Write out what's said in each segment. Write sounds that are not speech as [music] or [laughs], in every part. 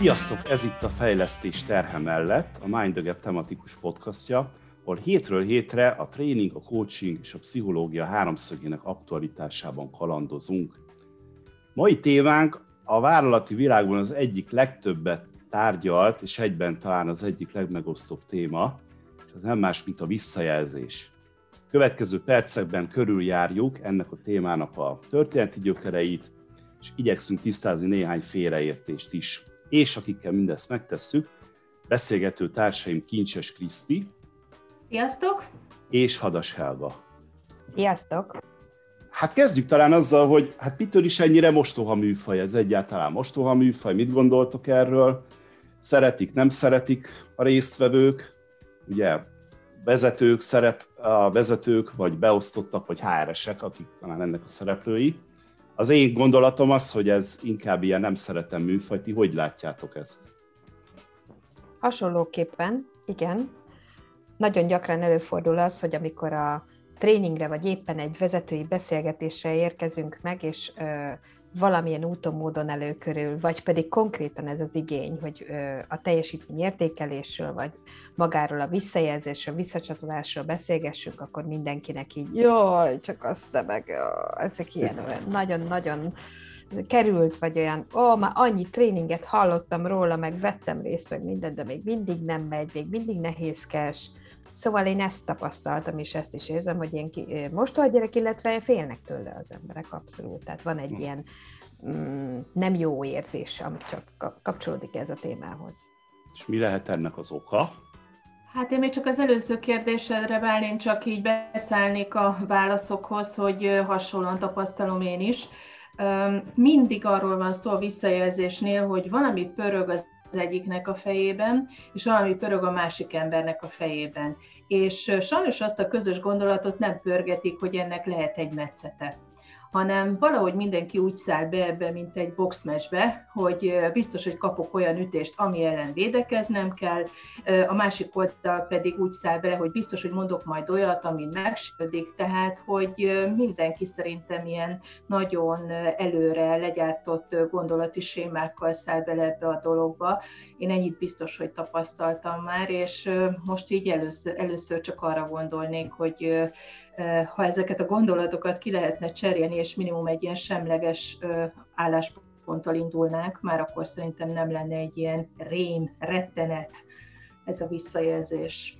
Sziasztok! Ez itt a Fejlesztés terhe mellett, a Mind the Gap tematikus podcastja, ahol hétről hétre a tréning, a coaching és a pszichológia háromszögének aktualitásában kalandozunk. Mai témánk a vállalati világban az egyik legtöbbet tárgyalt, és egyben talán az egyik legmegosztóbb téma, és az nem más, mint a visszajelzés. Következő percekben körüljárjuk ennek a témának a történeti gyökereit, és igyekszünk tisztázni néhány félreértést is. És akikkel mindezt megtesszük, beszélgető társaim Kincses Kriszti. Sziasztok! És Hadas Helga. Sziasztok! Hát kezdjük talán azzal, hogy hát mitől is ennyire mostoha műfaj, ez egyáltalán mostoha műfaj, mit gondoltok erről? Szeretik, nem szeretik a résztvevők? Ugye vezetők, szerep, a vezetők, vagy beosztottak, vagy HR-esek, akik talán ennek a szereplői. Az én gondolatom az, hogy ez inkább ilyen nem szeretem műfaj. Ti hogy látjátok ezt? Hasonlóképpen, igen. Nagyon gyakran előfordul az, hogy amikor a tréningre, vagy éppen egy vezetői beszélgetésre érkezünk meg, és valamilyen úton, módon előkörül, vagy pedig konkrétan ez az igény, hogy a teljesítmény értékelésről, vagy magáról a visszajelzésről, visszacsatolásról beszélgessünk, akkor mindenkinek így, jaj, csak azt meg, ezek ilyen nagyon-nagyon került, vagy olyan, ó, már annyi tréninget hallottam róla, meg vettem részt, vagy minden, de még mindig nem megy, még mindig nehézkes, Szóval én ezt tapasztaltam, és ezt is érzem, hogy ilyen ki, most a gyerek, illetve félnek tőle az emberek abszolút. Tehát van egy hm. ilyen mm, nem jó érzés, ami csak kapcsolódik ez a témához. És mi lehet ennek az oka? Hát én még csak az előző kérdésedre válnék, csak így beszállnék a válaszokhoz, hogy hasonlóan tapasztalom én is. Mindig arról van szó a visszajelzésnél, hogy valami pörög az az egyiknek a fejében, és valami pörög a másik embernek a fejében. És sajnos azt a közös gondolatot nem pörgetik, hogy ennek lehet egy metszete hanem valahogy mindenki úgy száll be ebbe, mint egy boxmesbe, hogy biztos, hogy kapok olyan ütést, ami ellen védekeznem kell, a másik oldal pedig úgy száll bele, hogy biztos, hogy mondok majd olyat, ami megsérődik, tehát, hogy mindenki szerintem ilyen nagyon előre legyártott gondolati sémákkal száll bele ebbe a dologba. Én ennyit biztos, hogy tapasztaltam már, és most így először, először csak arra gondolnék, hogy ha ezeket a gondolatokat ki lehetne cserélni, és minimum egy ilyen semleges állásponttal indulnánk, már akkor szerintem nem lenne egy ilyen rém, rettenet ez a visszajelzés.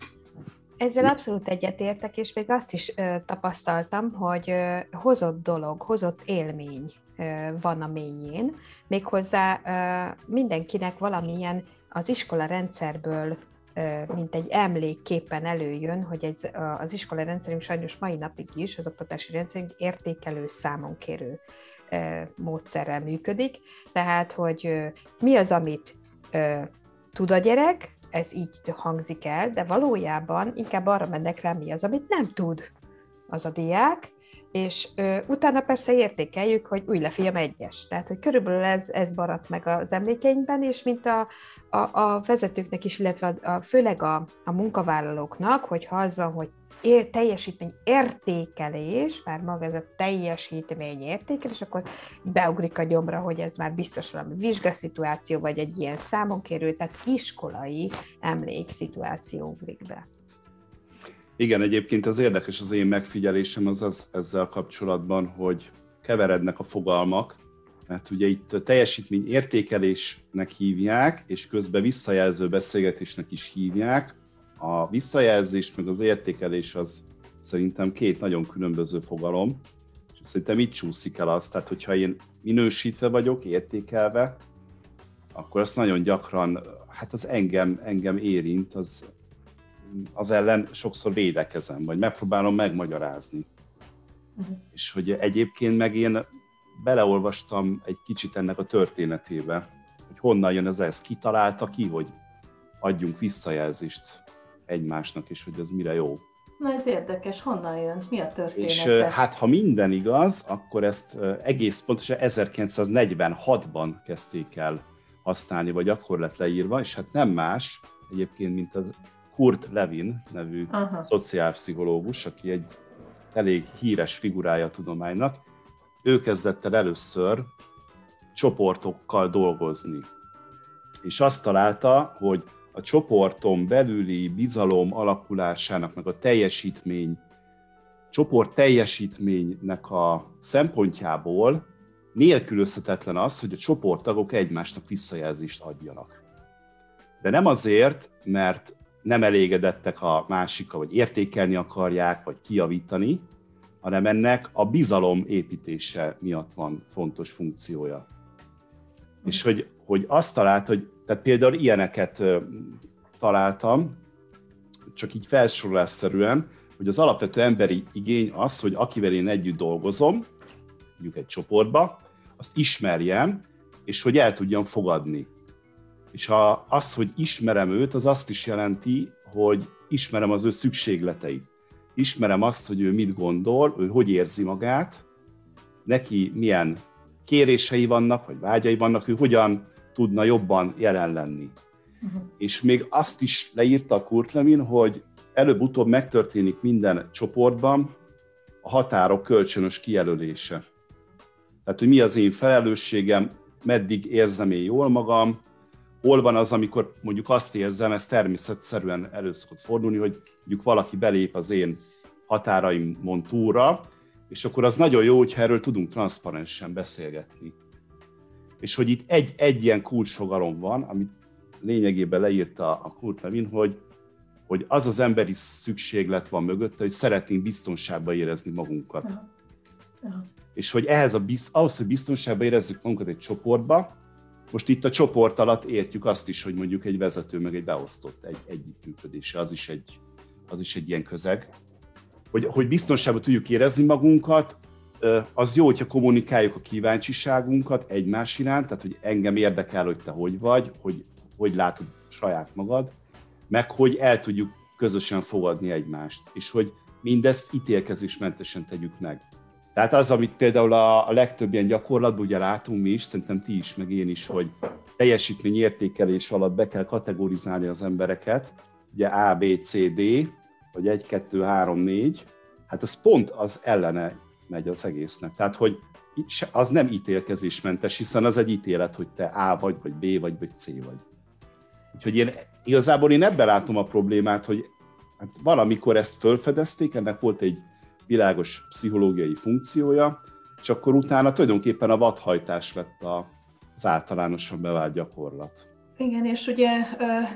Ezzel abszolút egyetértek, és még azt is ö, tapasztaltam, hogy ö, hozott dolog, hozott élmény ö, van a mélyén, méghozzá ö, mindenkinek valamilyen az iskola rendszerből mint egy emlékképpen előjön, hogy ez, az iskola rendszerünk sajnos mai napig is, az oktatási rendszerünk értékelő számon kérő módszerrel működik. Tehát, hogy mi az, amit tud a gyerek, ez így hangzik el, de valójában inkább arra mennek rá, mi az, amit nem tud az a diák, és ö, utána persze értékeljük, hogy új lefiam egyes. Tehát, hogy körülbelül ez, ez maradt meg az emlékeinkben, és mint a, a, a vezetőknek is, illetve a, a, főleg a, a munkavállalóknak, hogyha az van, hogy ér, teljesítmény értékelés, már maga ez a teljesítmény értékelés, akkor beugrik a gyomra, hogy ez már biztos valami vizsgaszituáció, vagy egy ilyen számonkérő, tehát iskolai emlékszituáció ugrik be. Igen, egyébként az érdekes az én megfigyelésem az, az ezzel kapcsolatban, hogy keverednek a fogalmak, mert ugye itt teljesítmény értékelésnek hívják, és közben visszajelző beszélgetésnek is hívják. A visszajelzés meg az értékelés az szerintem két nagyon különböző fogalom, és szerintem itt csúszik el az, tehát hogyha én minősítve vagyok, értékelve, akkor azt nagyon gyakran, hát az engem, engem érint, az, az ellen sokszor védekezem, vagy megpróbálom megmagyarázni. Uh-huh. És hogy egyébként meg én beleolvastam egy kicsit ennek a történetébe, hogy honnan jön ez, ez kitalálta ki, hogy adjunk visszajelzést egymásnak, és hogy ez mire jó. Na ez érdekes, honnan jön? Mi a történet? És hát ha minden igaz, akkor ezt egész pontosan 1946-ban kezdték el használni, vagy akkor lett leírva, és hát nem más egyébként, mint az Kurt Levin nevű Aha. szociálpszichológus, aki egy elég híres figurája a tudománynak, ő kezdett el először csoportokkal dolgozni. és azt találta, hogy a csoporton belüli bizalom alakulásának, meg a teljesítmény, csoport teljesítménynek a szempontjából nélkülözhetetlen az, hogy a csoporttagok egymásnak visszajelzést adjanak. De nem azért, mert nem elégedettek a másikkal, vagy értékelni akarják, vagy kiavítani, hanem ennek a bizalom építése miatt van fontos funkciója. És hogy, hogy azt talált, hogy tehát például ilyeneket találtam, csak így felsorolásszerűen, hogy az alapvető emberi igény az, hogy akivel én együtt dolgozom, mondjuk egy csoportba, azt ismerjem, és hogy el tudjam fogadni. És ha az, hogy ismerem őt, az azt is jelenti, hogy ismerem az ő szükségleteit. Ismerem azt, hogy ő mit gondol, ő hogy érzi magát, neki milyen kérései vannak, vagy vágyai vannak, ő hogyan tudna jobban jelen lenni. Uh-huh. És még azt is leírta a Kurt Lewin, hogy előbb-utóbb megtörténik minden csoportban a határok kölcsönös kijelölése. Tehát, hogy mi az én felelősségem, meddig érzem én jól magam, hol van az, amikor mondjuk azt érzem, ez természetszerűen elő szokott fordulni, hogy mondjuk valaki belép az én határaimon túlra, és akkor az nagyon jó, hogyha erről tudunk transzparensen beszélgetni. És hogy itt egy, egy ilyen kulcsfogalom van, amit lényegében leírta a Kurt Lewin, hogy, hogy az az emberi szükséglet van mögötte, hogy szeretnénk biztonságban érezni magunkat. Aha. És hogy ehhez a, ahhoz, hogy biztonságban érezzük magunkat egy csoportba, most itt a csoport alatt értjük azt is, hogy mondjuk egy vezető meg egy beosztott egy együttműködése, az is egy, az is egy ilyen közeg. Hogy, hogy biztonságban tudjuk érezni magunkat, az jó, hogyha kommunikáljuk a kíváncsiságunkat egymás iránt, tehát hogy engem érdekel, hogy te hogy vagy, hogy hogy látod saját magad, meg hogy el tudjuk közösen fogadni egymást, és hogy mindezt ítélkezésmentesen tegyük meg. Tehát az, amit például a, a legtöbb ilyen gyakorlatban ugye látunk mi is, szerintem ti is, meg én is, hogy teljesítményértékelés alatt be kell kategorizálni az embereket, ugye A, B, C, D, vagy 1, 2, 3, 4, hát az pont az ellene megy az egésznek. Tehát, hogy az nem ítélkezésmentes, hiszen az egy ítélet, hogy te A vagy, vagy B vagy, vagy C vagy. Úgyhogy én igazából én ebben látom a problémát, hogy hát valamikor ezt fölfedezték, ennek volt egy világos pszichológiai funkciója, és akkor utána tulajdonképpen a vadhajtás lett az általánosan bevált gyakorlat. Igen, és ugye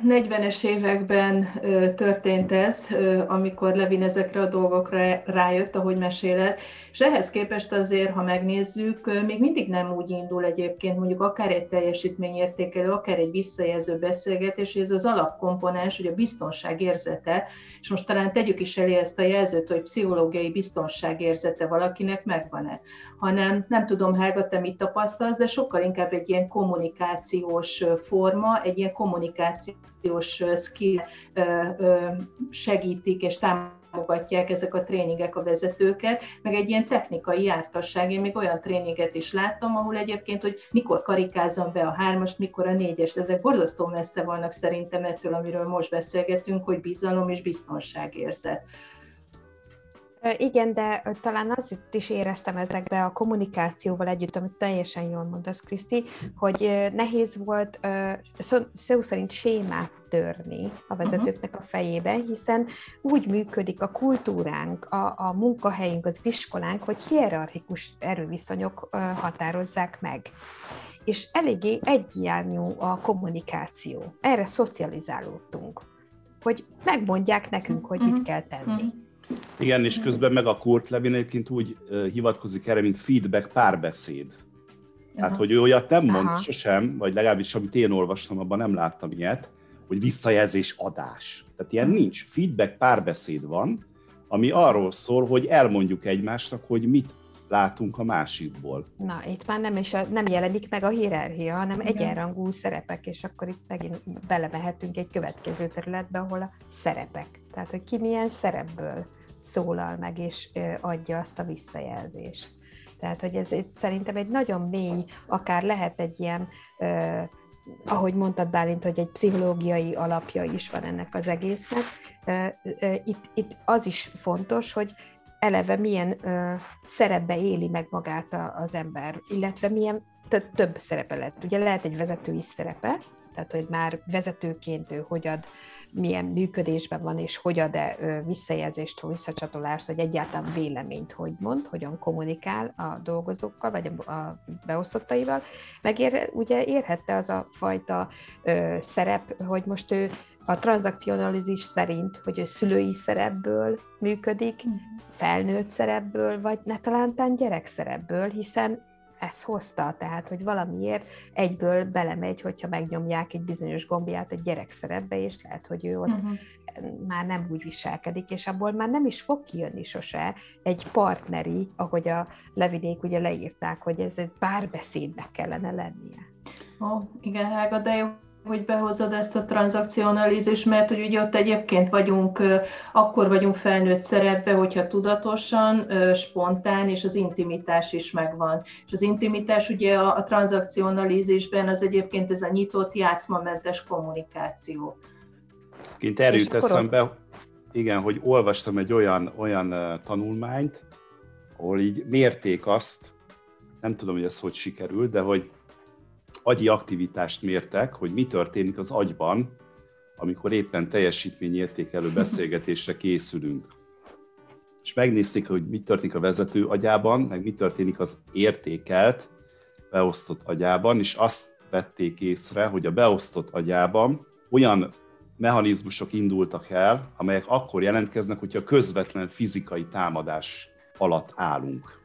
40-es években történt ez, amikor Levin ezekre a dolgokra rájött, ahogy mesélett, és ehhez képest azért, ha megnézzük, még mindig nem úgy indul egyébként, mondjuk akár egy teljesítményértékelő, akár egy visszajelző beszélgetés, ez az alapkomponens, hogy a biztonság érzete, és most talán tegyük is elé ezt a jelzőt, hogy pszichológiai biztonság érzete valakinek megvan-e, hanem nem tudom, Helga, te mit tapasztalsz, de sokkal inkább egy ilyen kommunikációs forma, egy ilyen kommunikációs skill segítik és támogatják ezek a tréningek a vezetőket, meg egy ilyen technikai jártasság. Én még olyan tréninget is láttam, ahol egyébként, hogy mikor karikázzam be a hármast, mikor a négyest. Ezek borzasztó messze vannak szerintem ettől, amiről most beszélgetünk, hogy bizalom és biztonságérzet. Igen, de talán azt is éreztem ezekbe a kommunikációval együtt, amit teljesen jól mondasz, Kriszti, hogy nehéz volt szó szerint sémát törni a vezetőknek a fejében, hiszen úgy működik a kultúránk, a, a munkahelyünk, az iskolánk, hogy hierarchikus erőviszonyok határozzák meg. És eléggé egyirányú a kommunikáció. Erre szocializálódtunk, hogy megmondják nekünk, hogy mit mhm. kell tenni. Igen, és közben meg a Kurt Levin egyébként úgy hivatkozik erre, mint feedback párbeszéd. Tehát, hogy ő olyat nem mond Aha. sosem, vagy legalábbis amit én olvastam, abban nem láttam ilyet, hogy visszajelzés adás. Tehát ilyen uh nincs. Feedback párbeszéd van, ami arról szól, hogy elmondjuk egymásnak, hogy mit látunk a másikból. Na, itt már nem, is a, nem jelenik meg a hierarchia, hanem Igen. egyenrangú szerepek, és akkor itt megint belemehetünk egy következő területbe, ahol a szerepek. Tehát, hogy ki milyen szerepből szólal meg, és adja azt a visszajelzést. Tehát, hogy ez szerintem egy nagyon mély, akár lehet egy ilyen, eh, ahogy mondtad Bálint, hogy egy pszichológiai alapja is van ennek az egésznek. Eh, eh, itt, itt az is fontos, hogy eleve milyen ö, szerepbe éli meg magát a, az ember, illetve milyen több szerepe lehet. Ugye lehet egy vezetői szerepe, tehát hogy már vezetőként ő hogy ad, milyen működésben van, és hogy ad-e visszajelzést, visszacsatolást, vagy egyáltalán véleményt, hogy mond, hogyan kommunikál a dolgozókkal, vagy a beosztottaival, meg ér, ugye érhette az a fajta ö, szerep, hogy most ő a tranzakcionalizis szerint, hogy ő szülői szerepből működik, mhm. felnőtt szerepből, vagy ne talántán gyerek szerepből, hiszen ez hozta, tehát hogy valamiért egyből belemegy, hogyha megnyomják egy bizonyos gombját egy gyerek szerepbe, és lehet, hogy ő ott uh-huh. már nem úgy viselkedik, és abból már nem is fog kijönni sose egy partneri, ahogy a levidék ugye leírták, hogy ez egy párbeszédnek kellene lennie. Ó, igen, Hága, de jó, hogy behozod ezt a tranzakcionalizést, mert hogy ugye ott egyébként vagyunk, akkor vagyunk felnőtt szerepbe, hogyha tudatosan, spontán, és az intimitás is megvan. És az intimitás ugye a, a tranzakcionalizésben az egyébként ez a nyitott, játszmamentes kommunikáció. Kint erről eszembe, akkor... igen, hogy olvastam egy olyan, olyan tanulmányt, ahol így mérték azt, nem tudom, hogy ez hogy sikerült, de hogy agyi aktivitást mértek, hogy mi történik az agyban, amikor éppen teljesítményértékelő [laughs] beszélgetésre készülünk. És megnézték, hogy mi történik a vezető agyában, meg mi történik az értékelt, beosztott agyában, és azt vették észre, hogy a beosztott agyában olyan mechanizmusok indultak el, amelyek akkor jelentkeznek, hogyha közvetlen fizikai támadás alatt állunk.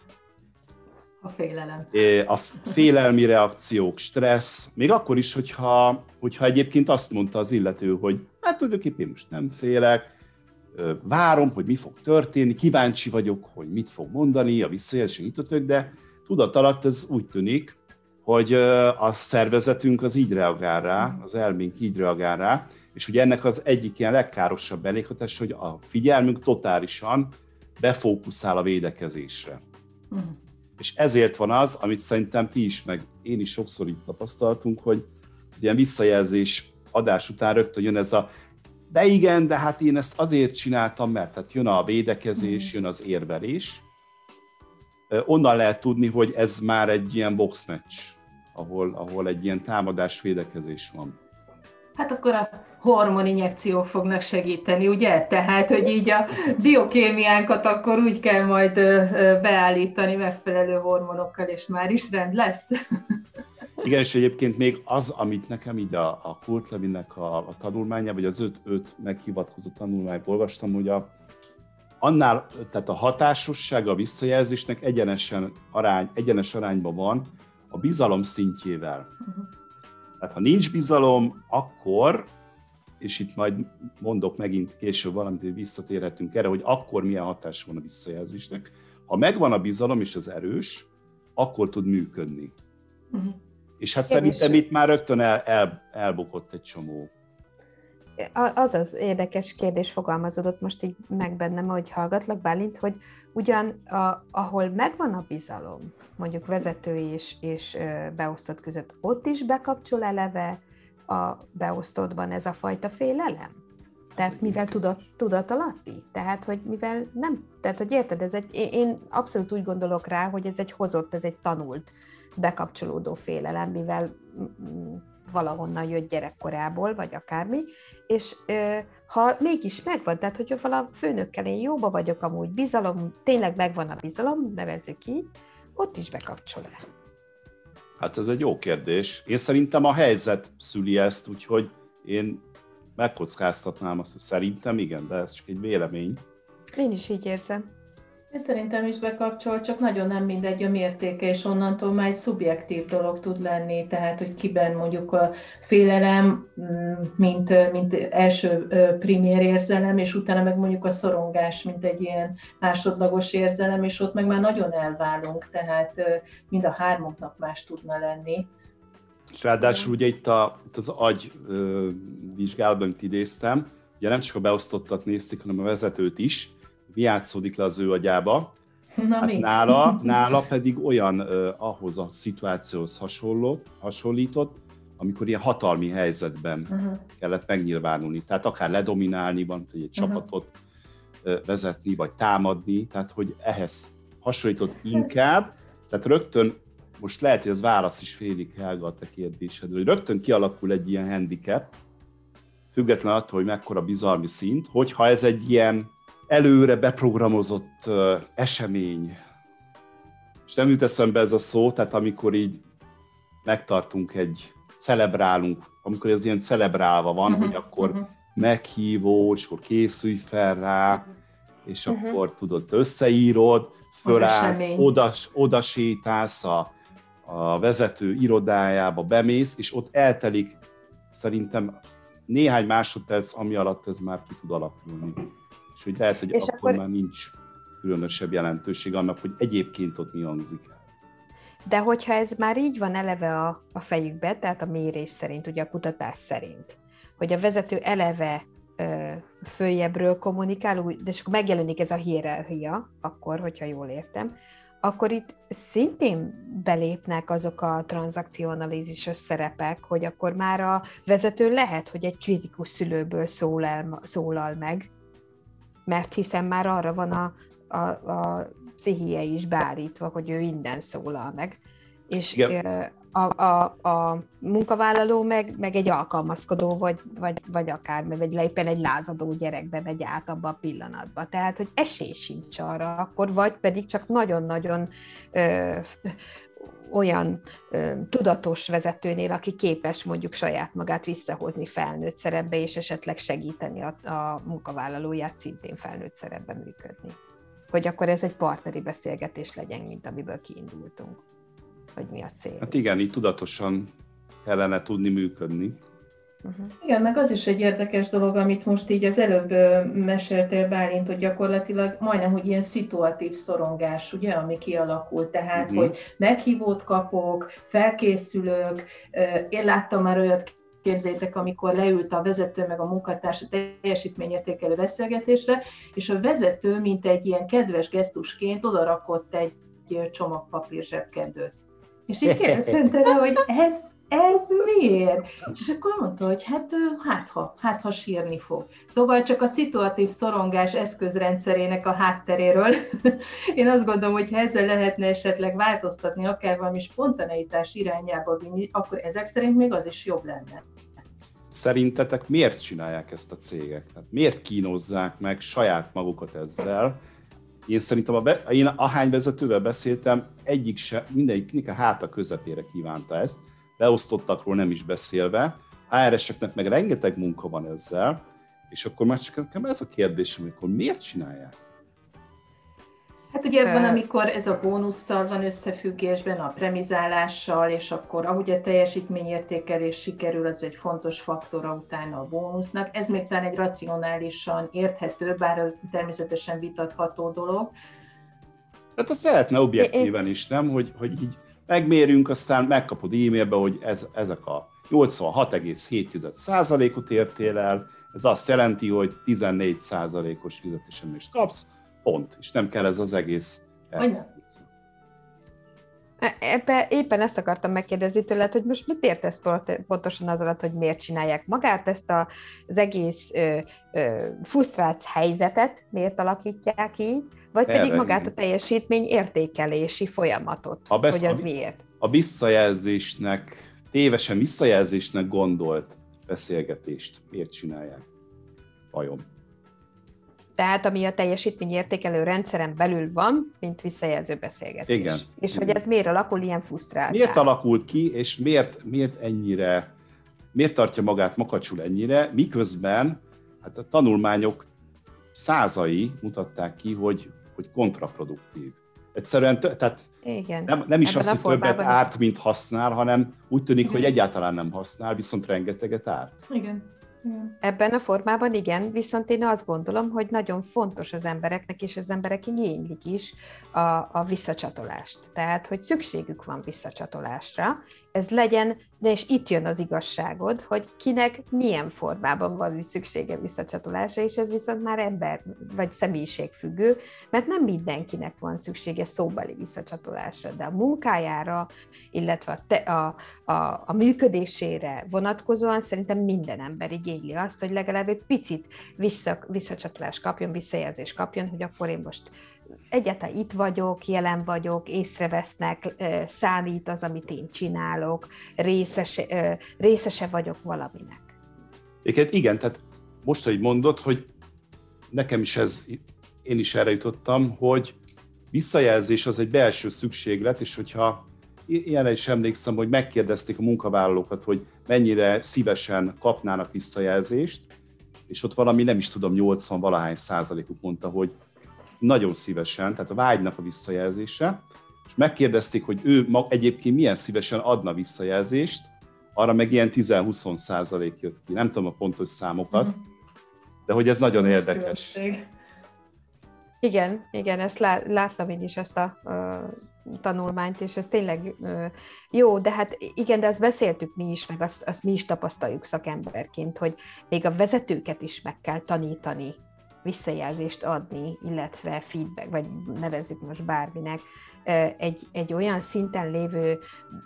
A félelem. A félelmi reakciók, stressz, még akkor is, hogyha, hogyha egyébként azt mondta az illető, hogy hát tulajdonképpen én most nem félek, várom, hogy mi fog történni, kíváncsi vagyok, hogy mit fog mondani, a visszajelzés nyitott de tudat alatt ez úgy tűnik, hogy a szervezetünk az így reagál rá, az elménk így reagál rá, és ugye ennek az egyik ilyen legkárosabb eléghatás, hogy a figyelmünk totálisan befókuszál a védekezésre. Uh-huh. És ezért van az, amit szerintem ti is, meg én is sokszor itt tapasztaltunk, hogy ilyen visszajelzés adás után rögtön jön ez a de igen, de hát én ezt azért csináltam, mert tehát jön a védekezés, mhm. jön az érvelés. Onnan lehet tudni, hogy ez már egy ilyen boxmatch, ahol, ahol egy ilyen támadás-védekezés van. Hát akkor a hormoninjekciók fognak segíteni, ugye? Tehát, hogy így a biokémiánkat akkor úgy kell majd beállítani megfelelő hormonokkal, és már is rend lesz. [laughs] Igen, és egyébként még az, amit nekem így a, a Kurt Levinnek a, a tanulmánya, vagy az öt, öt meghivatkozó tanulmányból olvastam, hogy a, annál, tehát a hatásosság a visszajelzésnek egyenesen arány, egyenes arányban van a bizalom szintjével. Uh-huh. Tehát ha nincs bizalom, akkor és itt majd mondok megint később valamit, hogy visszatérhetünk erre, hogy akkor milyen hatás van a visszajelzésnek. Ha megvan a bizalom és az erős, akkor tud működni. Uh-huh. És hát Én szerintem is. itt már rögtön el, el, elbukott egy csomó. Az az érdekes kérdés fogalmazódott most így meg bennem, hogy hallgatlak, Bálint, hogy ugyan a, ahol megvan a bizalom, mondjuk vezetői és, és beosztott között, ott is bekapcsol eleve a beosztottban ez a fajta félelem? Tehát mivel tudat, tudat alatti? Tehát, hogy mivel nem, tehát, hogy érted, ez egy, én abszolút úgy gondolok rá, hogy ez egy hozott, ez egy tanult, bekapcsolódó félelem, mivel valahonnan jött gyerekkorából, vagy akármi, és ö, ha mégis megvan, tehát hogy vala főnökkel én jóba vagyok, amúgy bizalom, tényleg megvan a bizalom, nevezzük így, ott is bekapcsol-e? Hát ez egy jó kérdés. Én szerintem a helyzet szüli ezt, úgyhogy én megkockáztatnám azt, hogy szerintem igen, de ez csak egy vélemény. Én is így érzem. Én szerintem is bekapcsol, csak nagyon nem mindegy a mértéke, és onnantól már egy szubjektív dolog tud lenni, tehát hogy kiben mondjuk a félelem, mm, mint, mint első primér érzelem, és utána meg mondjuk a szorongás, mint egy ilyen másodlagos érzelem, és ott meg már nagyon elválunk, tehát mind a hármunknak más tudna lenni. És ráadásul ugye itt, a, itt az agy vizsgálatban, amit idéztem, ugye nem csak a beosztottat nézték, hanem a vezetőt is, játszódik le az ő agyába. Na, hát nála, [laughs] nála pedig olyan uh, ahhoz a szituációhoz hasonló, hasonlított, amikor ilyen hatalmi helyzetben uh-huh. kellett megnyilvánulni. Tehát akár ledominálni, van, egy uh-huh. csapatot uh, vezetni, vagy támadni, tehát hogy ehhez hasonlított inkább, tehát rögtön most lehet, hogy az válasz is félig Helga a te kérdésedre, hogy rögtön kialakul egy ilyen handicap, független attól, hogy mekkora bizalmi szint, hogyha ez egy ilyen előre beprogramozott uh, esemény, és nem jut eszembe ez a szó, tehát amikor így megtartunk egy, celebrálunk, amikor ez ilyen celebrálva van, uh-huh, hogy akkor uh-huh. meghívó, és akkor készülj fel rá, uh-huh. és uh-huh. akkor tudod, összeírod, fölállsz, oda, oda sétálsz a, a vezető irodájába, bemész, és ott eltelik szerintem néhány másodperc, ami alatt ez már ki tud alakulni. És hogy lehet, hogy és akkor, akkor már nincs különösebb jelentőség annak, hogy egyébként ott mi hangzik el. De hogyha ez már így van eleve a, a fejükbe, tehát a mérés szerint, ugye a kutatás szerint, hogy a vezető eleve ö, följebbről kommunikál, de csak megjelenik ez a hierarchia, akkor, hogyha jól értem, akkor itt szintén belépnek azok a tranzakcióanalízisos szerepek, hogy akkor már a vezető lehet, hogy egy kritikus szülőből szólal, szólal meg, mert hiszen már arra van a, a, a pszichie is beállítva, hogy ő innen szólal meg. És Igen. A, a, a munkavállaló meg, meg egy alkalmazkodó, vagy, vagy, vagy akár, vagy éppen egy lázadó gyerekbe megy át abba a pillanatba. Tehát, hogy esély sincs arra akkor, vagy pedig csak nagyon-nagyon ö, olyan ö, tudatos vezetőnél, aki képes mondjuk saját magát visszahozni felnőtt szerepbe, és esetleg segíteni a, a munkavállalóját szintén felnőtt szerepben működni hogy akkor ez egy partneri beszélgetés legyen, mint amiből kiindultunk, hogy mi a cél. Hát igen, így tudatosan kellene tudni működni. Uh-huh. Igen, meg az is egy érdekes dolog, amit most így az előbb meséltél Bálint, hogy gyakorlatilag majdnem, hogy ilyen szituatív szorongás, ugye, ami kialakult. Tehát, uh-huh. hogy meghívót kapok, felkészülök, én láttam már olyat képzétek, amikor leült a vezető meg a munkatárs a teljesítményértékelő beszélgetésre, és a vezető, mint egy ilyen kedves gesztusként odarakott egy csomag papír zsebkendőt. És így kérdeztem tőle, hogy ez, ez miért? És akkor mondta, hogy hát, hát ha, hát ha sírni fog. Szóval csak a szituatív szorongás eszközrendszerének a hátteréről. [laughs] Én azt gondolom, hogy ha ezzel lehetne esetleg változtatni, akár valami spontaneitás irányába vinni, akkor ezek szerint még az is jobb lenne. Szerintetek miért csinálják ezt a cégek? Tehát miért kínozzák meg saját magukat ezzel? Én szerintem, a be, én ahány vezetővel beszéltem, egyik se, mindegyiknek a háta közepére kívánta ezt, leosztottakról nem is beszélve, HR-eseknek meg rengeteg munka van ezzel, és akkor már csak nekem ez a kérdésem, hogy miért csinálják? Hát ugye ebben, amikor ez a bónusszal van összefüggésben, a premizálással, és akkor ahogy a teljesítményértékelés sikerül, az egy fontos faktora utána a bónusznak. Ez még talán egy racionálisan érthető, bár az természetesen vitatható dolog. Hát azt lehetne objektíven is, nem? Hogy, hogy így megmérünk, aztán megkapod e-mailbe, hogy ez, ezek a 86,7%-ot értél el, ez azt jelenti, hogy 14%-os fizetésemést kapsz, pont, és nem kell ez az egész Ebbe éppen ezt akartam megkérdezni tőled, hogy most mit értesz pontosan az alatt, hogy miért csinálják magát ezt a, az egész ö, ö, fusztrác helyzetet, miért alakítják így, vagy Erre pedig magát a teljesítmény értékelési folyamatot, a besz, hogy az miért? A visszajelzésnek, tévesen visszajelzésnek gondolt beszélgetést miért csinálják? Vajon? Tehát ami a teljesítmény értékelő rendszeren belül van, mint visszajelző beszélgetés. Igen. És hogy ez miért alakul ilyen fusztrált? Miért alakult ki, és miért, miért ennyire, miért tartja magát makacsul ennyire, miközben hát a tanulmányok százai mutatták ki, hogy, hogy kontraproduktív. Egyszerűen, tehát Igen. Nem, nem is Ebben az, hogy többet árt, mint használ, hanem úgy tűnik, Igen. hogy egyáltalán nem használ, viszont rengeteget árt. Igen. Ebben a formában igen, viszont én azt gondolom, hogy nagyon fontos az embereknek, és az emberek igénylik is a, a visszacsatolást. Tehát, hogy szükségük van visszacsatolásra, ez legyen, de és itt jön az igazságod, hogy kinek milyen formában van szüksége visszacsatolásra, és ez viszont már ember vagy személyiségfüggő, mert nem mindenkinek van szüksége szóbeli visszacsatolásra, de a munkájára, illetve a, te, a, a, a működésére vonatkozóan szerintem minden ember igényli azt, hogy legalább egy picit vissza, visszacsatolást kapjon, visszajelzést kapjon, hogy akkor én most egyáltalán itt vagyok, jelen vagyok, észrevesznek, számít az, amit én csinálok, részese, részese vagyok valaminek. Igen, igen, tehát most, hogy mondod, hogy nekem is ez, én is erre jutottam, hogy visszajelzés az egy belső szükséglet, és hogyha ilyenre is emlékszem, hogy megkérdezték a munkavállalókat, hogy mennyire szívesen kapnának visszajelzést, és ott valami, nem is tudom, 80 valahány százalékuk mondta, hogy nagyon szívesen, tehát a vágynak a visszajelzése, és megkérdezték, hogy ő ma egyébként milyen szívesen adna visszajelzést, arra meg ilyen 10-20 százalék jött ki. Nem tudom a pontos számokat, mm. de hogy ez nagyon érdekes. Igen, igen, ezt láttam én is, ezt a tanulmányt, és ez tényleg jó, de hát igen, de azt beszéltük mi is, meg azt, azt mi is tapasztaljuk szakemberként, hogy még a vezetőket is meg kell tanítani visszajelzést adni, illetve feedback, vagy nevezzük most bárminek, egy, egy olyan szinten lévő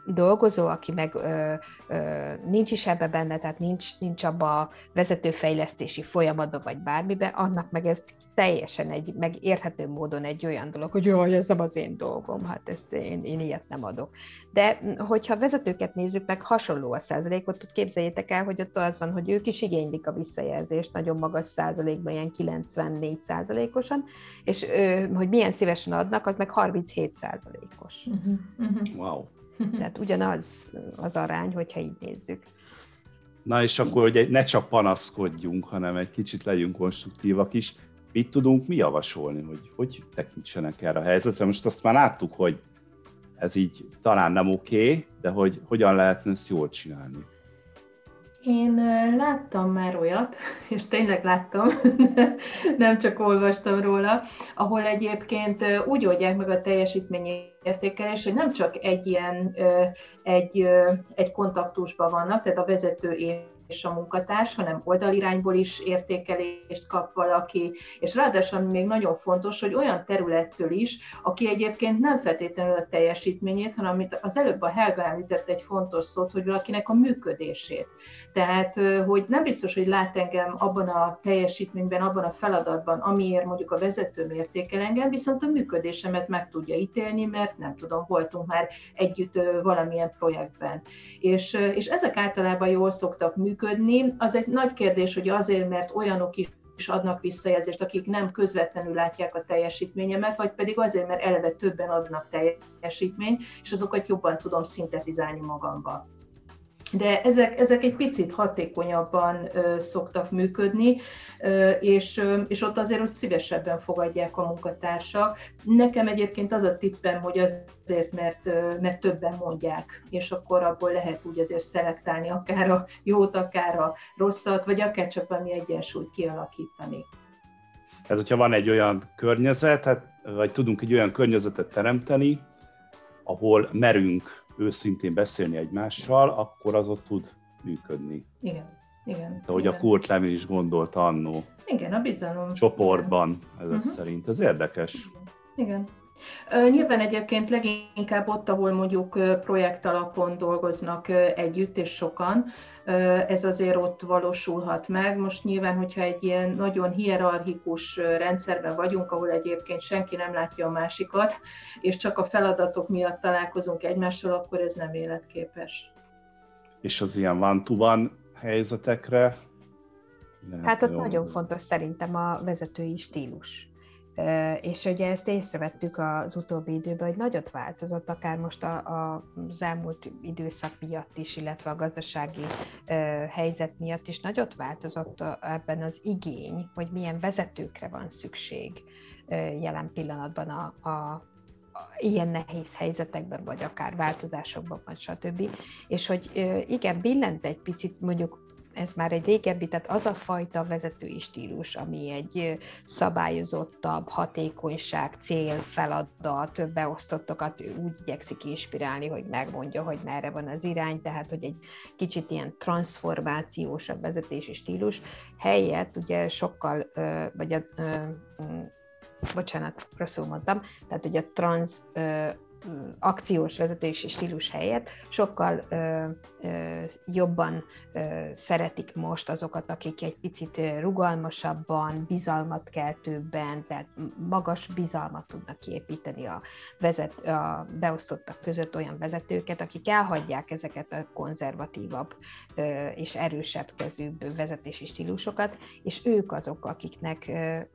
dolgozó, aki meg ö, ö, nincs is ebbe benne, tehát nincs, nincs abba a vezetőfejlesztési folyamatban, vagy bármiben, annak meg ez teljesen egy, meg érthető módon egy olyan dolog, hogy jaj, ez nem az én dolgom, hát ezt én, én ilyet nem adok. De hogyha vezetőket nézzük, meg hasonló a százalékot, ott képzeljétek el, hogy ott az van, hogy ők is igénylik a visszajelzést nagyon magas százalékban, ilyen 94 százalékosan, és hogy milyen szívesen adnak, az meg 37 százalékos. Uh-huh. Uh-huh. Wow. [laughs] Tehát ugyanaz az arány, hogyha így nézzük. Na és akkor, hogy ne csak panaszkodjunk, hanem egy kicsit legyünk konstruktívak is. Mit tudunk mi javasolni, hogy hogy tekintsenek erre a helyzetre? Most azt már láttuk, hogy ez így talán nem oké, okay, de hogy hogyan lehetne ezt jól csinálni? Én láttam már olyat, [laughs] és tényleg láttam, [laughs] nem csak olvastam róla, ahol egyébként úgy oldják meg a teljesítményértékelést, hogy nem csak egy ilyen, egy, egy kontaktusban vannak, tehát a vezető és a munkatárs, hanem oldalirányból is értékelést kap valaki, és ráadásul még nagyon fontos, hogy olyan területtől is, aki egyébként nem feltétlenül a teljesítményét, hanem amit az előbb a Helga említett egy fontos szót, hogy valakinek a működését. Tehát, hogy nem biztos, hogy lát engem abban a teljesítményben, abban a feladatban, amiért mondjuk a vezetőm értékel engem, viszont a működésemet meg tudja ítélni, mert nem tudom, voltunk már együtt valamilyen projektben. És, és ezek általában jól szoktak működni. Az egy nagy kérdés, hogy azért, mert olyanok is is adnak visszajelzést, akik nem közvetlenül látják a teljesítményemet, vagy pedig azért, mert eleve többen adnak teljesítményt, és azokat jobban tudom szintetizálni magamba de ezek, ezek egy picit hatékonyabban ö, szoktak működni, ö, és, ö, és ott azért ott szívesebben fogadják a munkatársak. Nekem egyébként az a tippem, hogy azért, mert, ö, mert többen mondják, és akkor abból lehet úgy azért szelektálni akár a jót, akár a rosszat, vagy akár csak valami egyensúlyt kialakítani. Ez, hogyha van egy olyan környezet, hát, vagy tudunk egy olyan környezetet teremteni, ahol merünk őszintén beszélni egymással, akkor az ott tud működni. Igen. Igen. De hogy igen. a Kurt Levin is gondolta annó. Igen, a bizalom. Csoportban, ezek uh-huh. szerint. Ez érdekes. Igen. igen. Nyilván egyébként leginkább ott, ahol mondjuk projekt alapon dolgoznak együtt, és sokan, ez azért ott valósulhat meg. Most nyilván, hogyha egy ilyen nagyon hierarchikus rendszerben vagyunk, ahol egyébként senki nem látja a másikat, és csak a feladatok miatt találkozunk egymással, akkor ez nem életképes. És az ilyen van-to-van helyzetekre? Hát ott nagyon fontos szerintem a vezetői stílus és ugye ezt észrevettük az utóbbi időben, hogy nagyot változott, akár most a, a, az elmúlt időszak miatt is, illetve a gazdasági helyzet miatt is nagyot változott ebben az igény, hogy milyen vezetőkre van szükség jelen pillanatban a, a ilyen nehéz helyzetekben, vagy akár változásokban, vagy stb. És hogy igen, billent egy picit mondjuk ez már egy régebbi, tehát az a fajta vezetői stílus, ami egy szabályozottabb, hatékonyság, cél, feladat, beosztottokat úgy igyekszik inspirálni, hogy megmondja, hogy merre van az irány, tehát hogy egy kicsit ilyen transformációsabb vezetési stílus helyett ugye sokkal, vagy a, bocsánat, rosszul mondtam, tehát hogy a trans akciós vezetési stílus helyett sokkal ö, ö, jobban ö, szeretik most azokat, akik egy picit rugalmasabban, bizalmat keltőbben, tehát magas bizalmat tudnak kiépíteni a, vezet, a beosztottak között olyan vezetőket, akik elhagyják ezeket a konzervatívabb ö, és erősebb kezűbb vezetési stílusokat, és ők azok, akiknek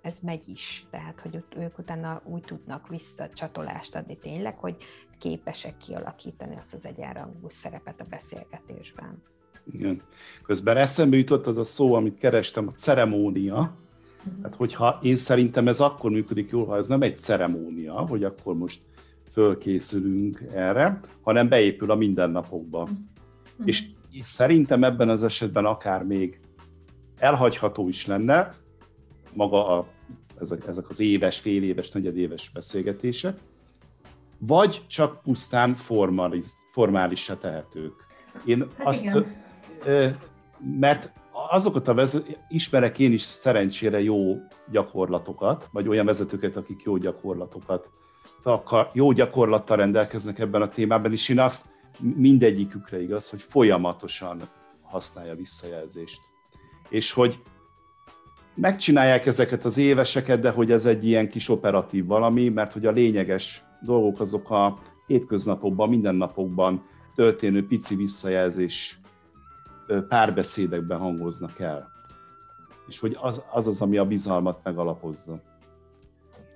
ez megy is, tehát hogy ők utána úgy tudnak visszacsatolást adni tényleg, hogy képesek kialakítani azt az egyenrangú szerepet a beszélgetésben. Igen. Közben eszembe jutott az a szó, amit kerestem, a ceremónia. Hát, hogyha én szerintem ez akkor működik jól, ha ez nem egy ceremónia, hogy akkor most fölkészülünk erre, hanem beépül a mindennapokba. Mm. És szerintem ebben az esetben akár még elhagyható is lenne maga a, ezek, ezek az éves, fél éves, negyedéves beszélgetések, vagy csak pusztán formális, formálisra tehetők. Én hát azt, igen. mert azokat a vezet, ismerek én is szerencsére jó gyakorlatokat, vagy olyan vezetőket, akik jó gyakorlatokat, jó gyakorlattal rendelkeznek ebben a témában, és én azt mindegyikükre igaz, hogy folyamatosan használja visszajelzést. És hogy megcsinálják ezeket az éveseket, de hogy ez egy ilyen kis operatív valami, mert hogy a lényeges dolgok azok a hétköznapokban, mindennapokban történő pici visszajelzés párbeszédekben hangoznak el. És hogy az az, az ami a bizalmat megalapozza.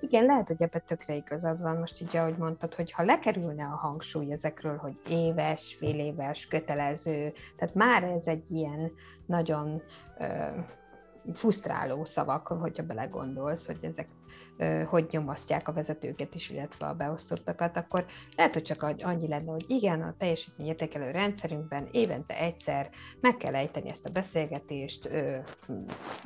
Igen, lehet, hogy ebben tökre igazad van most így, ahogy mondtad, hogy ha lekerülne a hangsúly ezekről, hogy éves, fél éves, kötelező, tehát már ez egy ilyen nagyon fusztráló szavak, hogyha belegondolsz, hogy ezek hogy nyomasztják a vezetőket is, illetve a beosztottakat, akkor lehet, hogy csak annyi lenne, hogy igen, a teljesítményértékelő rendszerünkben évente egyszer meg kell ejteni ezt a beszélgetést,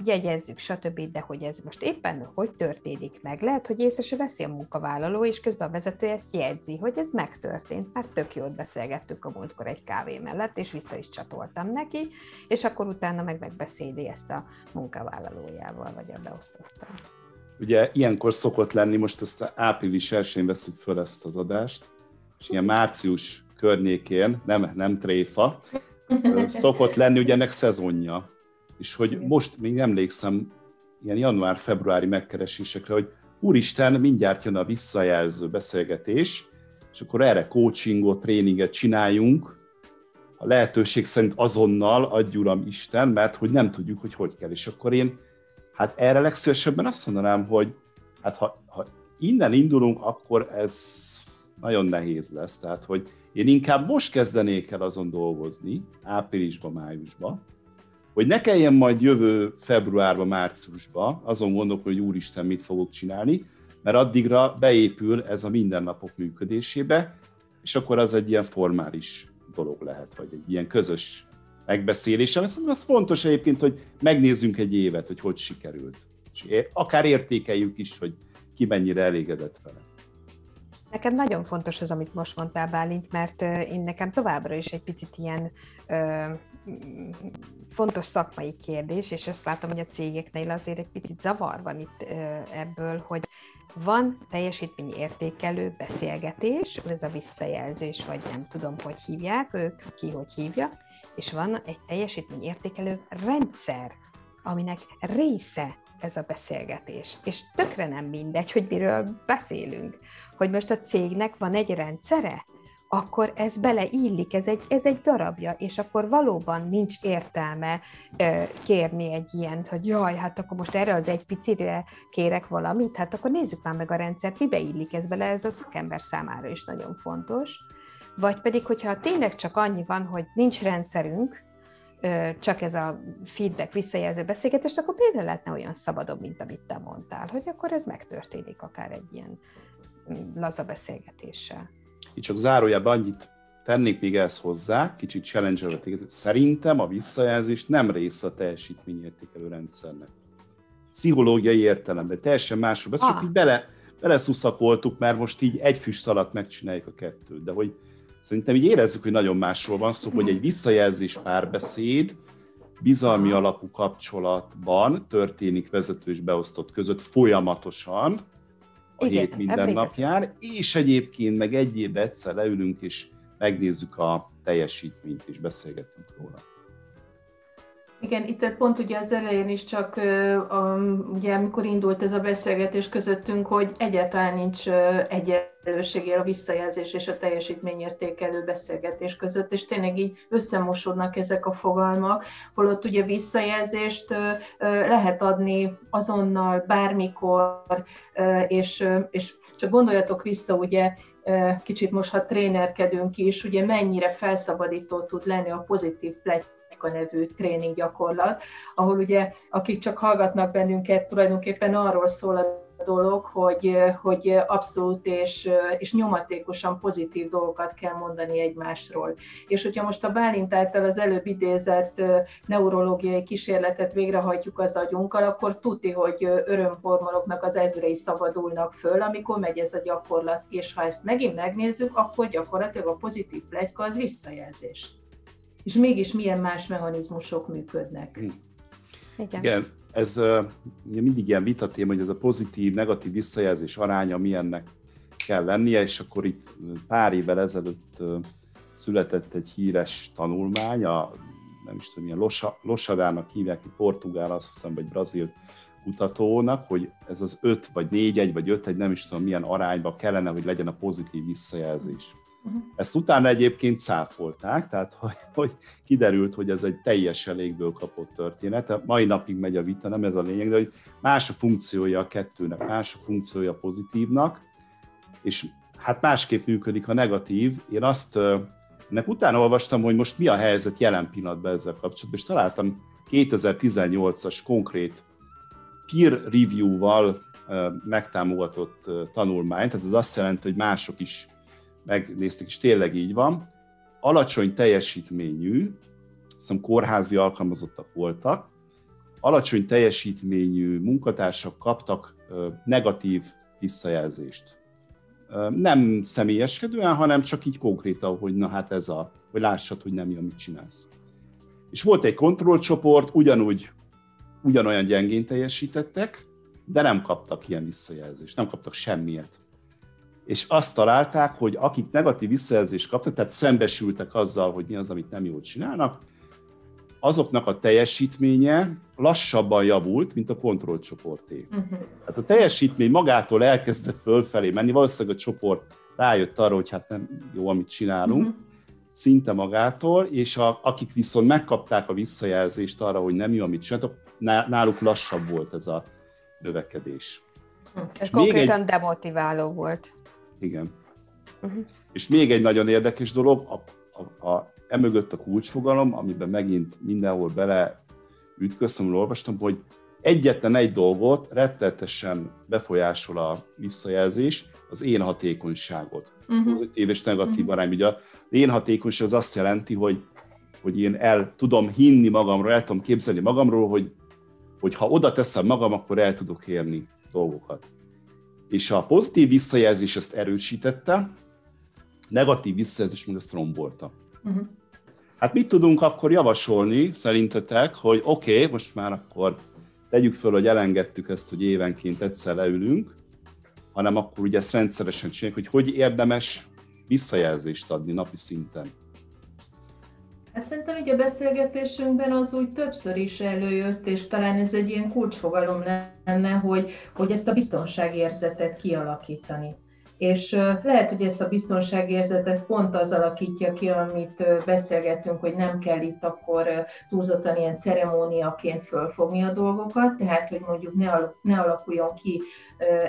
jegyezzük, stb., de hogy ez most éppen hogy történik meg, lehet, hogy észre se veszi a munkavállaló, és közben a vezető ezt jegyzi, hogy ez megtörtént, már tök jót beszélgettük a múltkor egy kávé mellett, és vissza is csatoltam neki, és akkor utána meg megbeszéli ezt a munkavállalójával, vagy a beosztottal. Ugye ilyenkor szokott lenni, most ezt április 1-én veszük föl ezt az adást, és ilyen március környékén, nem, nem tréfa, szokott lenni ugye ennek szezonja. És hogy most még emlékszem ilyen január-februári megkeresésekre, hogy úristen, mindjárt jön a visszajelző beszélgetés, és akkor erre coachingot, tréninget csináljunk, a lehetőség szerint azonnal, adj Uram Isten, mert hogy nem tudjuk, hogy hogy kell. És akkor én Hát erre legszívesebben azt mondanám, hogy hát ha, ha innen indulunk, akkor ez nagyon nehéz lesz. Tehát, hogy én inkább most kezdenék el azon dolgozni, áprilisban, májusban, hogy ne kelljen majd jövő februárban, márciusban azon gondolkodni, hogy úristen, mit fogok csinálni, mert addigra beépül ez a mindennapok működésébe, és akkor az egy ilyen formális dolog lehet, vagy egy ilyen közös megbeszélésem. Ez az fontos egyébként, hogy megnézzünk egy évet, hogy hogy sikerült. És akár értékeljük is, hogy ki mennyire elégedett vele. Nekem nagyon fontos az, amit most mondtál, Bálint, mert én nekem továbbra is egy picit ilyen ö, fontos szakmai kérdés, és azt látom, hogy a cégeknél azért egy picit zavar van itt ö, ebből, hogy van teljesítmény értékelő beszélgetés, ez a visszajelzés, vagy nem tudom, hogy hívják ők, ki hogy hívja, és van egy teljesítményértékelő rendszer, aminek része ez a beszélgetés. És tökre nem mindegy, hogy miről beszélünk. Hogy most a cégnek van egy rendszere, akkor ez beleillik, ez egy, ez egy darabja, és akkor valóban nincs értelme ö, kérni egy ilyen, hogy jaj, hát akkor most erre az egy picire kérek valamit, hát akkor nézzük már meg a rendszert, mibe illik ez bele, ez a szakember számára is nagyon fontos vagy pedig, hogyha tényleg csak annyi van, hogy nincs rendszerünk, csak ez a feedback, visszajelző beszélgetés, akkor miért lehetne olyan szabadabb, mint amit te mondtál, hogy akkor ez megtörténik akár egy ilyen mm, laza beszélgetéssel. Itt csak zárójában annyit tennék még ezt hozzá, kicsit challenge Szerintem a visszajelzés nem része a teljesítményértékelő rendszernek. Pszichológiai értelemben teljesen másról. Ezt ah. csak így bele, beleszuszakoltuk, mert most így egy füst alatt megcsináljuk a kettőt. De hogy Szerintem így érezzük, hogy nagyon másról van szó, hogy egy visszajelzés párbeszéd, bizalmi alapú kapcsolatban történik vezető és beosztott között folyamatosan, a Igen, hét minden napján, és egyébként meg egy évben egyszer leülünk, és megnézzük a teljesítményt, és beszélgetünk róla. Igen, itt pont ugye az elején is csak, ugye amikor indult ez a beszélgetés közöttünk, hogy egyáltalán nincs egyenlőség a visszajelzés és a teljesítményértékelő beszélgetés között, és tényleg így összemosódnak ezek a fogalmak, holott ugye visszajelzést lehet adni azonnal, bármikor, és, és csak gondoljatok vissza, ugye kicsit most, ha trénerkedünk is, ugye mennyire felszabadító tud lenni a pozitív Praktika nevű tréning gyakorlat, ahol ugye akik csak hallgatnak bennünket, tulajdonképpen arról szól a dolog, hogy, hogy abszolút és, és nyomatékosan pozitív dolgokat kell mondani egymásról. És hogyha most a Bálint által az előbb idézett neurológiai kísérletet végrehajtjuk az agyunkkal, akkor tuti, hogy örömhormonoknak az ezrei szabadulnak föl, amikor megy ez a gyakorlat. És ha ezt megint megnézzük, akkor gyakorlatilag a pozitív plegyka az visszajelzés és mégis milyen más mechanizmusok működnek. Hm. Igen. Igen, ez mindig ilyen vitatém, hogy ez a pozitív, negatív visszajelzés aránya milyennek kell lennie, és akkor itt pár évvel ezelőtt született egy híres tanulmány, a nem is tudom, milyen Losa, Losadának hívják, egy portugál, azt hiszem, vagy brazil kutatónak, hogy ez az 5 vagy 4 1 vagy 5 1, nem is tudom milyen arányban kellene, hogy legyen a pozitív visszajelzés. Uh-huh. Ezt utána egyébként cáfolták, tehát hogy, hogy kiderült, hogy ez egy teljesen légből kapott történet. A mai napig megy a vita, nem ez a lényeg, de hogy más a funkciója a kettőnek, más a funkciója a pozitívnak, és hát másképp működik a negatív. Én azt ennek utána olvastam, hogy most mi a helyzet jelen pillanatban ezzel kapcsolatban, és találtam 2018-as konkrét peer review-val megtámogatott tanulmányt, tehát ez azt jelenti, hogy mások is megnézték, és tényleg így van. Alacsony teljesítményű, hiszem kórházi alkalmazottak voltak, alacsony teljesítményű munkatársak kaptak negatív visszajelzést. Nem személyeskedően, hanem csak így konkrétan, hogy na hát ez a, hogy lássad, hogy nem jó, amit csinálsz. És volt egy kontrollcsoport, ugyanúgy, ugyanolyan gyengén teljesítettek, de nem kaptak ilyen visszajelzést, nem kaptak semmiet és azt találták, hogy akik negatív visszajelzést kaptak, tehát szembesültek azzal, hogy mi az, amit nem jól csinálnak, azoknak a teljesítménye lassabban javult, mint a kontrollcsoporté. Uh-huh. Hát a teljesítmény magától elkezdett fölfelé menni, valószínűleg a csoport rájött arra, hogy hát nem jó, amit csinálunk, uh-huh. szinte magától, és a, akik viszont megkapták a visszajelzést arra, hogy nem jó, amit csináltak, náluk lassabb volt ez a növekedés. Ez konkrétan egy... demotiváló volt. Igen. Uh-huh. És még egy nagyon érdekes dolog, a, a, a, emögött a kulcsfogalom, amiben megint mindenhol bele ütköztem, olvastam, hogy egyetlen egy dolgot rettetesen befolyásol a visszajelzés, az én hatékonyságot. Uh-huh. Pozitív és negatív uh-huh. arány. Ugye a én hatékonyság az azt jelenti, hogy, hogy én el tudom hinni magamról, el tudom képzelni magamról, hogy, hogy ha oda teszem magam, akkor el tudok érni dolgokat. És a pozitív visszajelzés ezt erősítette, negatív visszajelzés meg ezt rombolta. Uh-huh. Hát mit tudunk akkor javasolni szerintetek, hogy oké, okay, most már akkor tegyük föl, hogy elengedtük ezt, hogy évenként egyszer leülünk, hanem akkor ugye ezt rendszeresen csináljuk, hogy hogy érdemes visszajelzést adni napi szinten. Hát szerintem így a beszélgetésünkben az úgy többször is előjött, és talán ez egy ilyen kulcsfogalom lenne, hogy, hogy ezt a biztonságérzetet kialakítani. És lehet, hogy ezt a biztonságérzetet pont az alakítja ki, amit beszélgettünk, hogy nem kell itt akkor túlzottan ilyen ceremóniaként fölfogni a dolgokat, tehát hogy mondjuk ne, alakuljon ki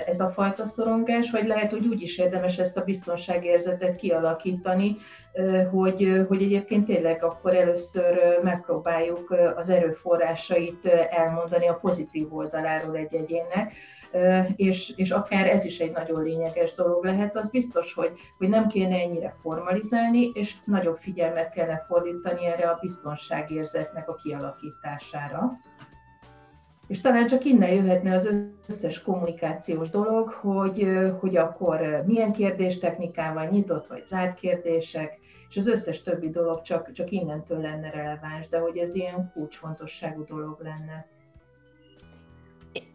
ez a fajta szorongás, vagy lehet, hogy úgy is érdemes ezt a biztonságérzetet kialakítani, hogy, hogy egyébként tényleg akkor először megpróbáljuk az erőforrásait elmondani a pozitív oldaláról egy egyénnek, és, és akár ez is egy nagyon lényeges dolog lehet, az biztos, hogy, hogy nem kéne ennyire formalizálni, és nagyobb figyelmet kellene fordítani erre a biztonságérzetnek a kialakítására. És talán csak innen jöhetne az összes kommunikációs dolog, hogy, hogy akkor milyen kérdéstechnikával nyitott vagy zárt kérdések, és az összes többi dolog csak, csak innentől lenne releváns, de hogy ez ilyen kulcsfontosságú dolog lenne.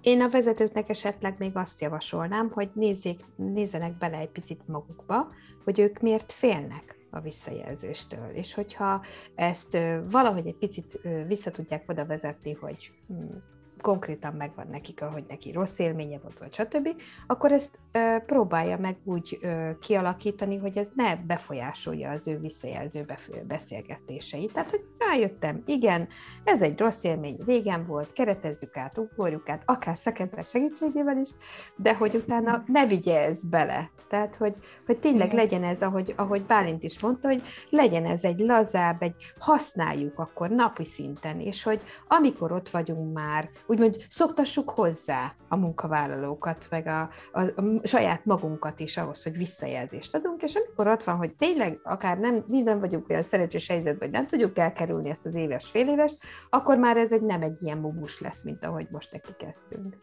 Én a vezetőknek esetleg még azt javasolnám, hogy nézzék, nézzenek bele egy picit magukba, hogy ők miért félnek a visszajelzéstől. És hogyha ezt valahogy egy picit vissza tudják oda vezetni, hogy hm, konkrétan megvan nekik, ahogy neki rossz élménye volt, vagy stb., akkor ezt próbálja meg úgy kialakítani, hogy ez ne befolyásolja az ő visszajelző beszélgetéseit. Tehát, hogy rájöttem, igen, ez egy rossz élmény, régen volt, keretezzük át, ugorjuk át, akár szakember segítségével is, de hogy utána ne vigye ez bele. Tehát, hogy, hogy tényleg legyen ez, ahogy, ahogy Bálint is mondta, hogy legyen ez egy lazább, egy használjuk akkor napi szinten, és hogy amikor ott vagyunk már, úgymond szoktassuk hozzá a munkavállalókat, meg a, a, a saját magunkat is ahhoz, hogy visszajelzést adunk, és amikor ott van, hogy tényleg akár nem, nem vagyunk olyan szerencsés helyzetben, vagy nem tudjuk elkerülni ezt az éves, fél éves, akkor már ez egy nem egy ilyen mumus lesz, mint ahogy most neki kezdtünk.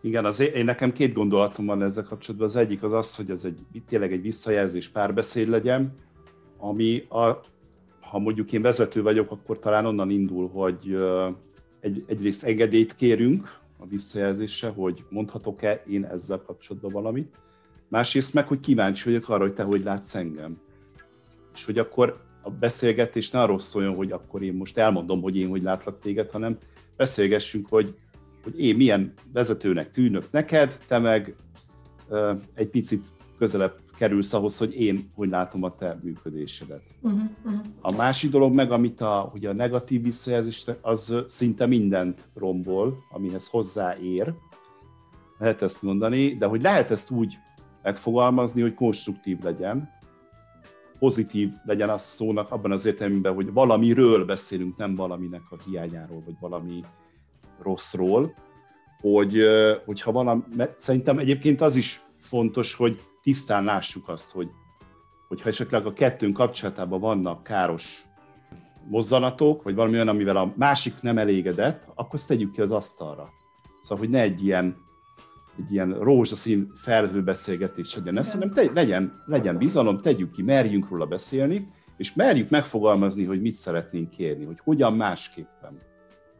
Igen, az én, én nekem két gondolatom van ezzel kapcsolatban. Az egyik az az, hogy ez egy, tényleg egy visszajelzés párbeszéd legyen, ami a, ha mondjuk én vezető vagyok, akkor talán onnan indul, hogy egy, egyrészt engedélyt kérünk a visszajelzésre, hogy mondhatok-e én ezzel kapcsolatban valamit. Másrészt meg, hogy kíváncsi vagyok arra, hogy te hogy látsz engem. És hogy akkor a beszélgetés ne arról szóljon, hogy akkor én most elmondom, hogy én hogy látlak téged, hanem beszélgessünk, hogy, hogy én milyen vezetőnek tűnök neked, te meg egy picit közelebb kerülsz ahhoz, hogy én hogy látom a te működésedet. Uh-huh, uh-huh. A másik dolog meg, amit a, ugye a negatív visszajelzés, az szinte mindent rombol, amihez hozzáér, lehet ezt mondani, de hogy lehet ezt úgy megfogalmazni, hogy konstruktív legyen, pozitív legyen az szónak abban az értelemben, hogy valamiről beszélünk, nem valaminek a hiányáról, vagy valami rosszról, hogy, hogyha valami, mert szerintem egyébként az is fontos, hogy tisztán lássuk azt, hogy, hogyha esetleg a kettőnk kapcsolatában vannak káros mozzanatok, vagy valami olyan, amivel a másik nem elégedett, akkor azt tegyük ki az asztalra. Szóval, hogy ne egy ilyen, egy ilyen rózsaszín felhőbeszélgetés legyen ez, hanem te, legyen, legyen bizalom, tegyük ki, merjünk róla beszélni, és merjük megfogalmazni, hogy mit szeretnénk kérni, hogy hogyan másképpen.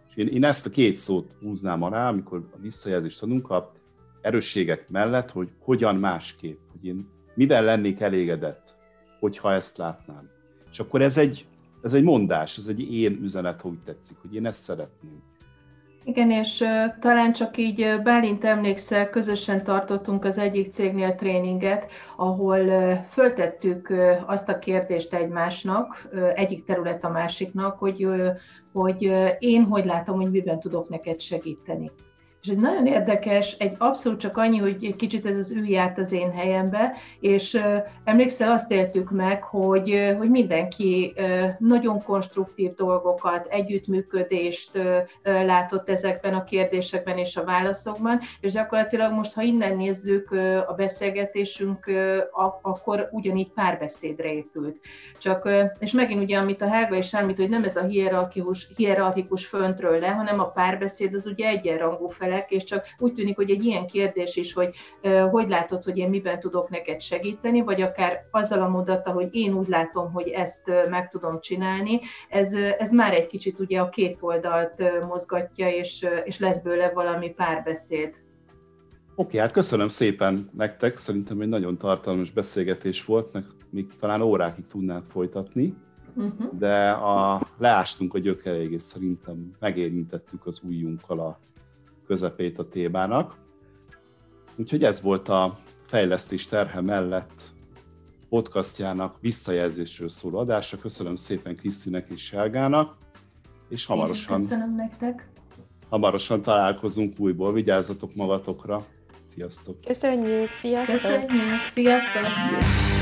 És én, én ezt a két szót húznám alá, amikor a visszajelzést adunk, a erősségek mellett, hogy hogyan másképp, hogy én mivel lennék elégedett, hogyha ezt látnám. És akkor ez egy, ez egy mondás, ez egy én üzenet, hogy tetszik, hogy én ezt szeretném. Igen, és talán csak így Bálint emlékszel, közösen tartottunk az egyik cégnél tréninget, ahol föltettük azt a kérdést egymásnak, egyik terület a másiknak, hogy, hogy én hogy látom, hogy miben tudok neked segíteni. És egy nagyon érdekes, egy abszolút csak annyi, hogy egy kicsit ez az ülj át az én helyembe, és emlékszel, azt éltük meg, hogy, hogy mindenki nagyon konstruktív dolgokat, együttműködést látott ezekben a kérdésekben és a válaszokban, és gyakorlatilag most, ha innen nézzük a beszélgetésünk, akkor ugyanígy párbeszédre épült. Csak, és megint ugye, amit a Helga is említ, hogy nem ez a hierarchikus, hierarchikus föntről le, hanem a párbeszéd az ugye egyenrangú fel felek, és csak úgy tűnik, hogy egy ilyen kérdés is, hogy hogy látod, hogy én miben tudok neked segíteni, vagy akár azzal a mondattal, hogy én úgy látom, hogy ezt meg tudom csinálni, ez, ez már egy kicsit ugye a két oldalt mozgatja, és, és lesz bőle valami párbeszéd. Oké, hát köszönöm szépen nektek, szerintem egy nagyon tartalmas beszélgetés volt, meg még talán órákig tudnánk folytatni, uh-huh. de a, leástunk a gyökereig, és szerintem megérintettük az újjunkkal a közepét a témának. Úgyhogy ez volt a fejlesztés terhe mellett podcastjának visszajelzésről szóló adása. Köszönöm szépen Krisztinek és Sárgának, és hamarosan, köszönöm nektek. hamarosan találkozunk újból. Vigyázzatok magatokra. Sziasztok! Köszönjük! Sziasztok! Köszönjük! Sziasztok!